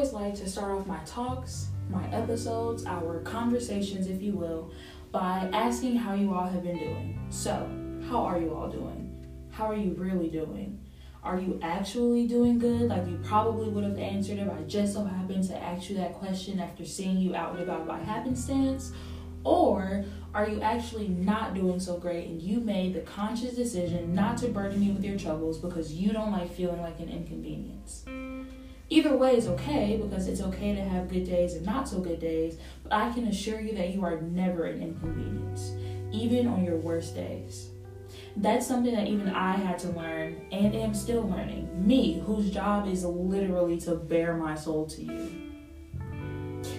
always like to start off my talks, my episodes, our conversations, if you will, by asking how you all have been doing. So, how are you all doing? How are you really doing? Are you actually doing good? Like you probably would have answered if I just so happened to ask you that question after seeing you out and about by happenstance? Or are you actually not doing so great and you made the conscious decision not to burden me with your troubles because you don't like feeling like an inconvenience? Either way is okay because it's okay to have good days and not so good days, but I can assure you that you are never an inconvenience, even on your worst days. That's something that even I had to learn and am still learning. Me, whose job is literally to bare my soul to you.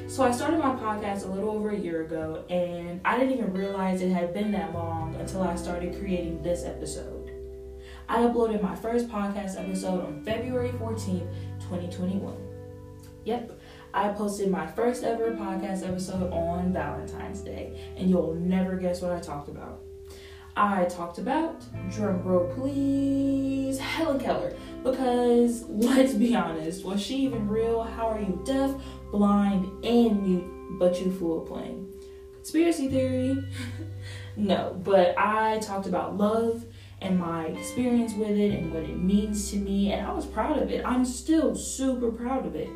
So I started my podcast a little over a year ago, and I didn't even realize it had been that long until I started creating this episode. I uploaded my first podcast episode on February 14th, 2021. Yep, I posted my first ever podcast episode on Valentine's Day, and you'll never guess what I talked about. I talked about, drum roll please, Helen Keller. Because let's be honest, was she even real? How are you deaf, blind, and mute, but you of playing? Conspiracy theory? no, but I talked about love and my experience with it and what it means to me, and I was proud of it. I'm still super proud of it.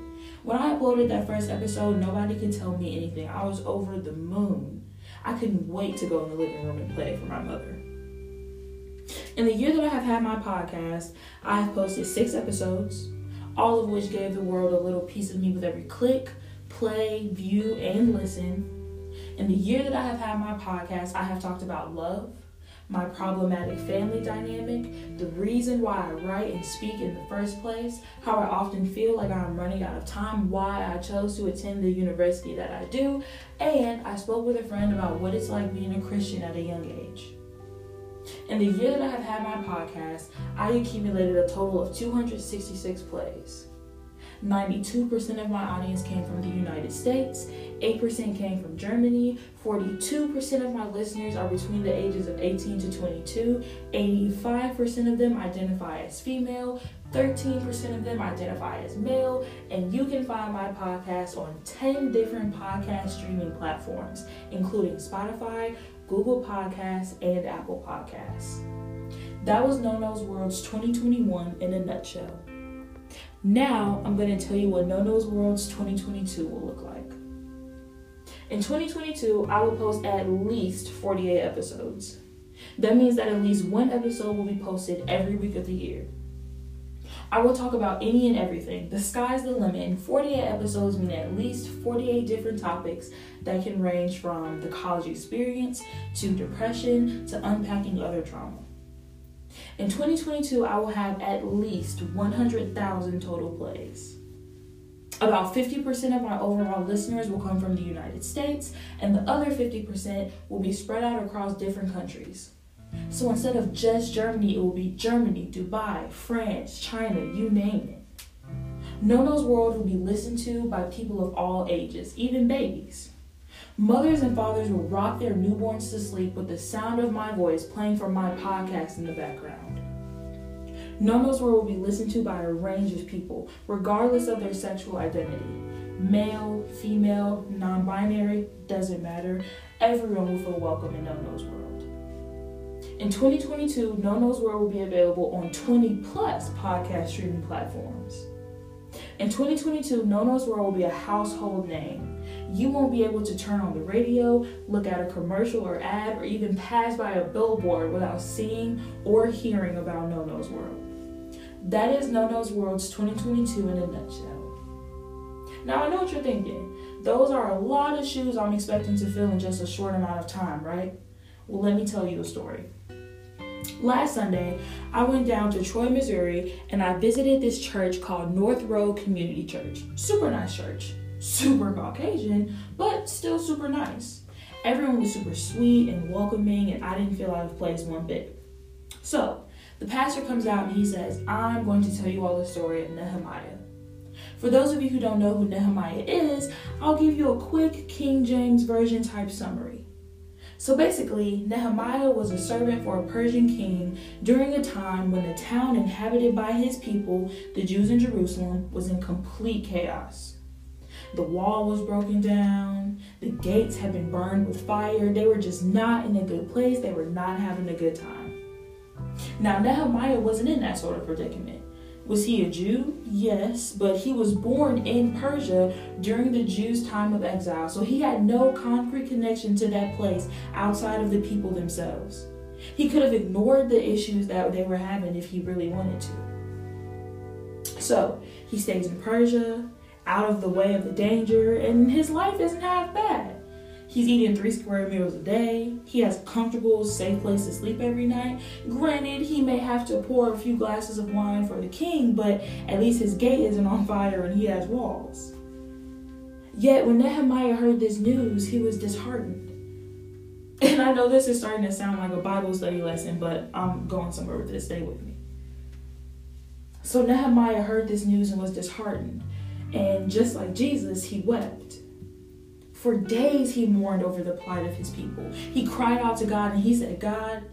When I uploaded that first episode, nobody could tell me anything. I was over the moon. I couldn't wait to go in the living room and play for my mother. In the year that I have had my podcast, I have posted six episodes, all of which gave the world a little piece of me with every click, play, view, and listen. In the year that I have had my podcast, I have talked about love, my problematic family dynamic, the reason why I write and speak in the first place, how I often feel like I'm running out of time, why I chose to attend the university that I do, and I spoke with a friend about what it's like being a Christian at a young age. In the year that I have had my podcast, I accumulated a total of 266 plays. 92% of my audience came from the United States, 8% came from Germany, 42% of my listeners are between the ages of 18 to 22, 85% of them identify as female, 13% of them identify as male, and you can find my podcast on 10 different podcast streaming platforms, including Spotify, Google Podcasts, and Apple Podcasts. That was No No's World's 2021 in a nutshell. Now, I'm going to tell you what No No's World's 2022 will look like. In 2022, I will post at least 48 episodes. That means that at least one episode will be posted every week of the year. I will talk about any and everything. The sky's the limit, and 48 episodes mean at least 48 different topics that can range from the college experience to depression to unpacking other trauma. In 2022, I will have at least 100,000 total plays. About 50% of my overall listeners will come from the United States, and the other 50% will be spread out across different countries. So instead of just Germany, it will be Germany, Dubai, France, China, you name it. Nono's World will be listened to by people of all ages, even babies. Mothers and fathers will rock their newborns to sleep with the sound of my voice playing from my podcast in the background. Nono's World will be listened to by a range of people, regardless of their sexual identity. Male, female, non binary, doesn't matter. Everyone will feel welcome in Nono's World. In 2022, No No's World will be available on 20 plus podcast streaming platforms. In 2022, No No's World will be a household name. You won't be able to turn on the radio, look at a commercial or ad, or even pass by a billboard without seeing or hearing about No No's World. That is No No's World's 2022 in a nutshell. Now, I know what you're thinking. Those are a lot of shoes I'm expecting to fill in just a short amount of time, right? Well, let me tell you a story. Last Sunday, I went down to Troy, Missouri, and I visited this church called North Road Community Church. Super nice church. Super Caucasian, but still super nice. Everyone was super sweet and welcoming, and I didn't feel out of place one bit. So, the pastor comes out and he says, I'm going to tell you all the story of Nehemiah. For those of you who don't know who Nehemiah is, I'll give you a quick King James Version type summary. So basically, Nehemiah was a servant for a Persian king during a time when the town inhabited by his people, the Jews in Jerusalem, was in complete chaos. The wall was broken down. The gates had been burned with fire. They were just not in a good place. They were not having a good time. Now, Nehemiah wasn't in that sort of predicament. Was he a Jew? Yes, but he was born in Persia during the Jews' time of exile, so he had no concrete connection to that place outside of the people themselves. He could have ignored the issues that they were having if he really wanted to. So he stays in Persia, out of the way of the danger, and his life isn't half bad. He's eating three square meals a day. He has comfortable, safe place to sleep every night. Granted, he may have to pour a few glasses of wine for the king, but at least his gate isn't on fire and he has walls. Yet, when Nehemiah heard this news, he was disheartened. And I know this is starting to sound like a Bible study lesson, but I'm going somewhere with this. Stay with me. So, Nehemiah heard this news and was disheartened. And just like Jesus, he wept. For days he mourned over the plight of his people. He cried out to God and he said, God,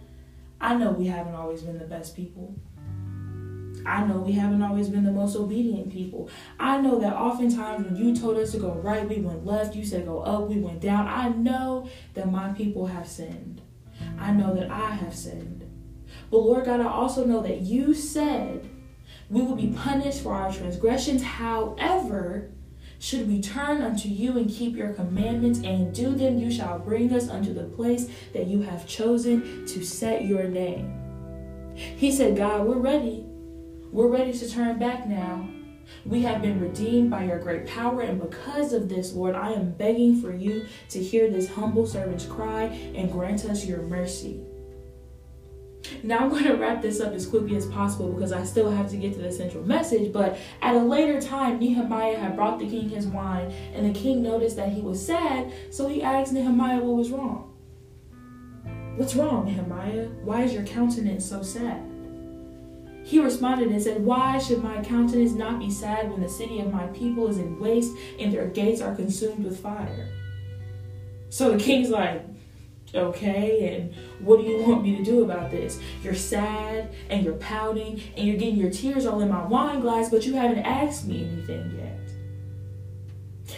I know we haven't always been the best people. I know we haven't always been the most obedient people. I know that oftentimes when you told us to go right, we went left. You said go up, we went down. I know that my people have sinned. I know that I have sinned. But Lord God, I also know that you said we will be punished for our transgressions. However, should we turn unto you and keep your commandments and do them, you shall bring us unto the place that you have chosen to set your name. He said, God, we're ready. We're ready to turn back now. We have been redeemed by your great power, and because of this, Lord, I am begging for you to hear this humble servant's cry and grant us your mercy. Now I'm going to wrap this up as quickly as possible because I still have to get to the central message. But at a later time, Nehemiah had brought the king his wine, and the king noticed that he was sad, so he asked Nehemiah what was wrong. What's wrong, Nehemiah? Why is your countenance so sad? He responded and said, Why should my countenance not be sad when the city of my people is in waste and their gates are consumed with fire? So the king's like, okay? And what do you want me to do about this? You're sad and you're pouting and you're getting your tears all in my wine glass but you haven't asked me anything yet.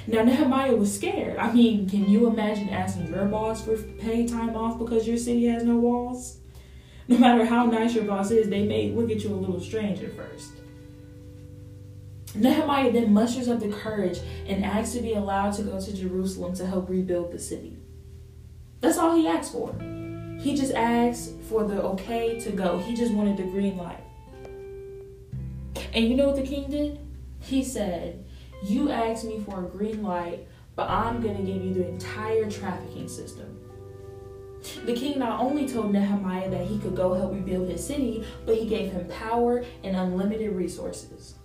Now nehemiah was scared. I mean can you imagine asking your boss for paid time off because your city has no walls? No matter how nice your boss is they may look at you a little strange at first. Nehemiah then musters up the courage and asks to be allowed to go to Jerusalem to help rebuild the city. That's all he asked for. He just asked for the okay to go. He just wanted the green light. And you know what the king did? He said, You asked me for a green light, but I'm going to give you the entire trafficking system. The king not only told Nehemiah that he could go help rebuild his city, but he gave him power and unlimited resources.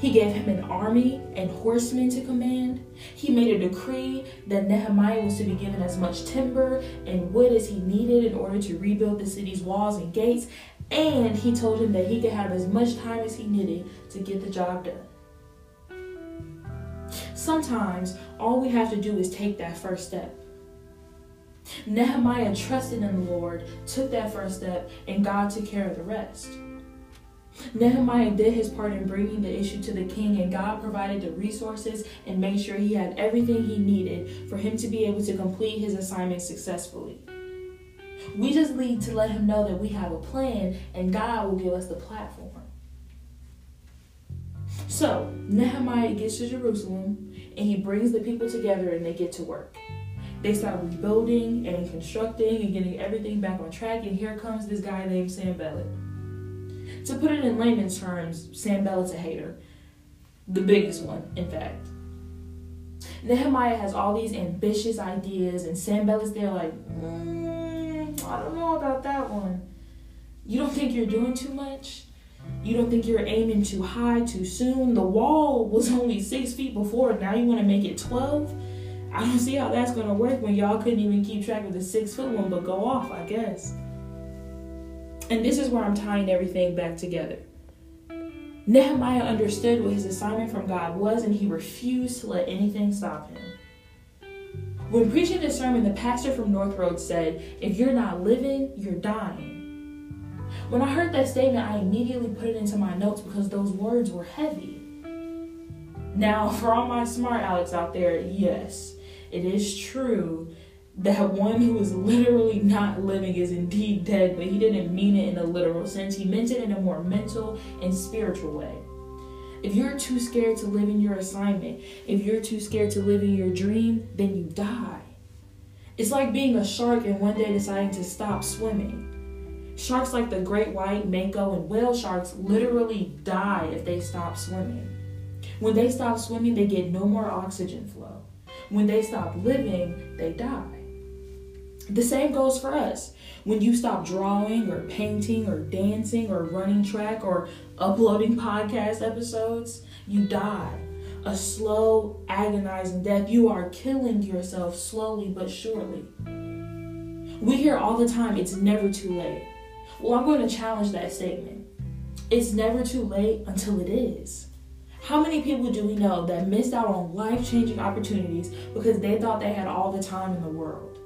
He gave him an army and horsemen to command. He made a decree that Nehemiah was to be given as much timber and wood as he needed in order to rebuild the city's walls and gates. And he told him that he could have as much time as he needed to get the job done. Sometimes all we have to do is take that first step. Nehemiah trusted in the Lord, took that first step, and God took care of the rest. Nehemiah did his part in bringing the issue to the king, and God provided the resources and made sure he had everything he needed for him to be able to complete his assignment successfully. We just need to let him know that we have a plan, and God will give us the platform. So, Nehemiah gets to Jerusalem and he brings the people together and they get to work. They start rebuilding and constructing and getting everything back on track. And here comes this guy named Sanballat. To put it in layman's terms, Sanballat's a hater. The biggest one, in fact. Nehemiah has all these ambitious ideas, and Sanballat's there like, mm, I don't know about that one. You don't think you're doing too much? You don't think you're aiming too high too soon? The wall was only six feet before, now you want to make it 12? I don't see how that's going to work when y'all couldn't even keep track of the six foot one, but go off, I guess. And this is where I'm tying everything back together. Nehemiah understood what his assignment from God was, and he refused to let anything stop him. When preaching this sermon, the pastor from North Road said, If you're not living, you're dying. When I heard that statement, I immediately put it into my notes because those words were heavy. Now, for all my smart Alex out there, yes, it is true that one who is literally not living is indeed dead, but he didn't mean it in a literal sense. He meant it in a more mental and spiritual way. If you're too scared to live in your assignment, if you're too scared to live in your dream, then you die. It's like being a shark and one day deciding to stop swimming. Sharks like the great white, mako, and whale sharks literally die if they stop swimming. When they stop swimming, they get no more oxygen flow. When they stop living, they die. The same goes for us. When you stop drawing or painting or dancing or running track or uploading podcast episodes, you die. A slow, agonizing death. You are killing yourself slowly but surely. We hear all the time it's never too late. Well, I'm going to challenge that statement. It's never too late until it is. How many people do we know that missed out on life changing opportunities because they thought they had all the time in the world?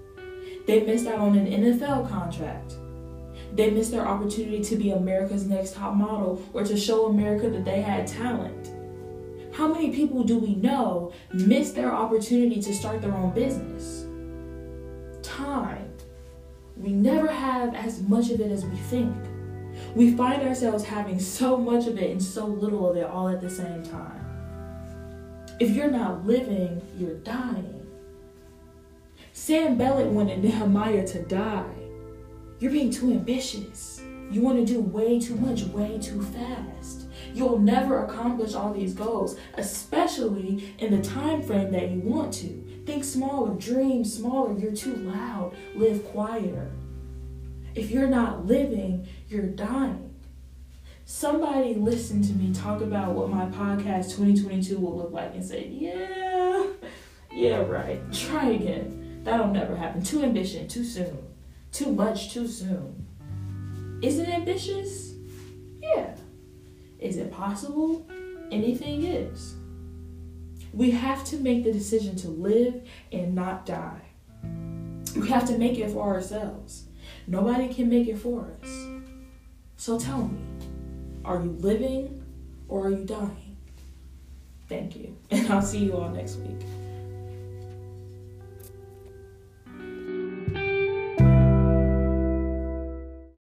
They missed out on an NFL contract. They missed their opportunity to be America's next top model or to show America that they had talent. How many people do we know miss their opportunity to start their own business? Time. We never have as much of it as we think. We find ourselves having so much of it and so little of it all at the same time. If you're not living, you're dying. Sanballat wanted Nehemiah to die. You're being too ambitious. You want to do way too much, way too fast. You'll never accomplish all these goals, especially in the time frame that you want to. Think smaller, dream smaller. You're too loud. Live quieter. If you're not living, you're dying. Somebody listened to me talk about what my podcast 2022 will look like and said, Yeah, yeah, right. Try again. That'll never happen. Too ambitious, too soon. Too much, too soon. Is it ambitious? Yeah. Is it possible? Anything is. We have to make the decision to live and not die. We have to make it for ourselves. Nobody can make it for us. So tell me, are you living or are you dying? Thank you. And I'll see you all next week.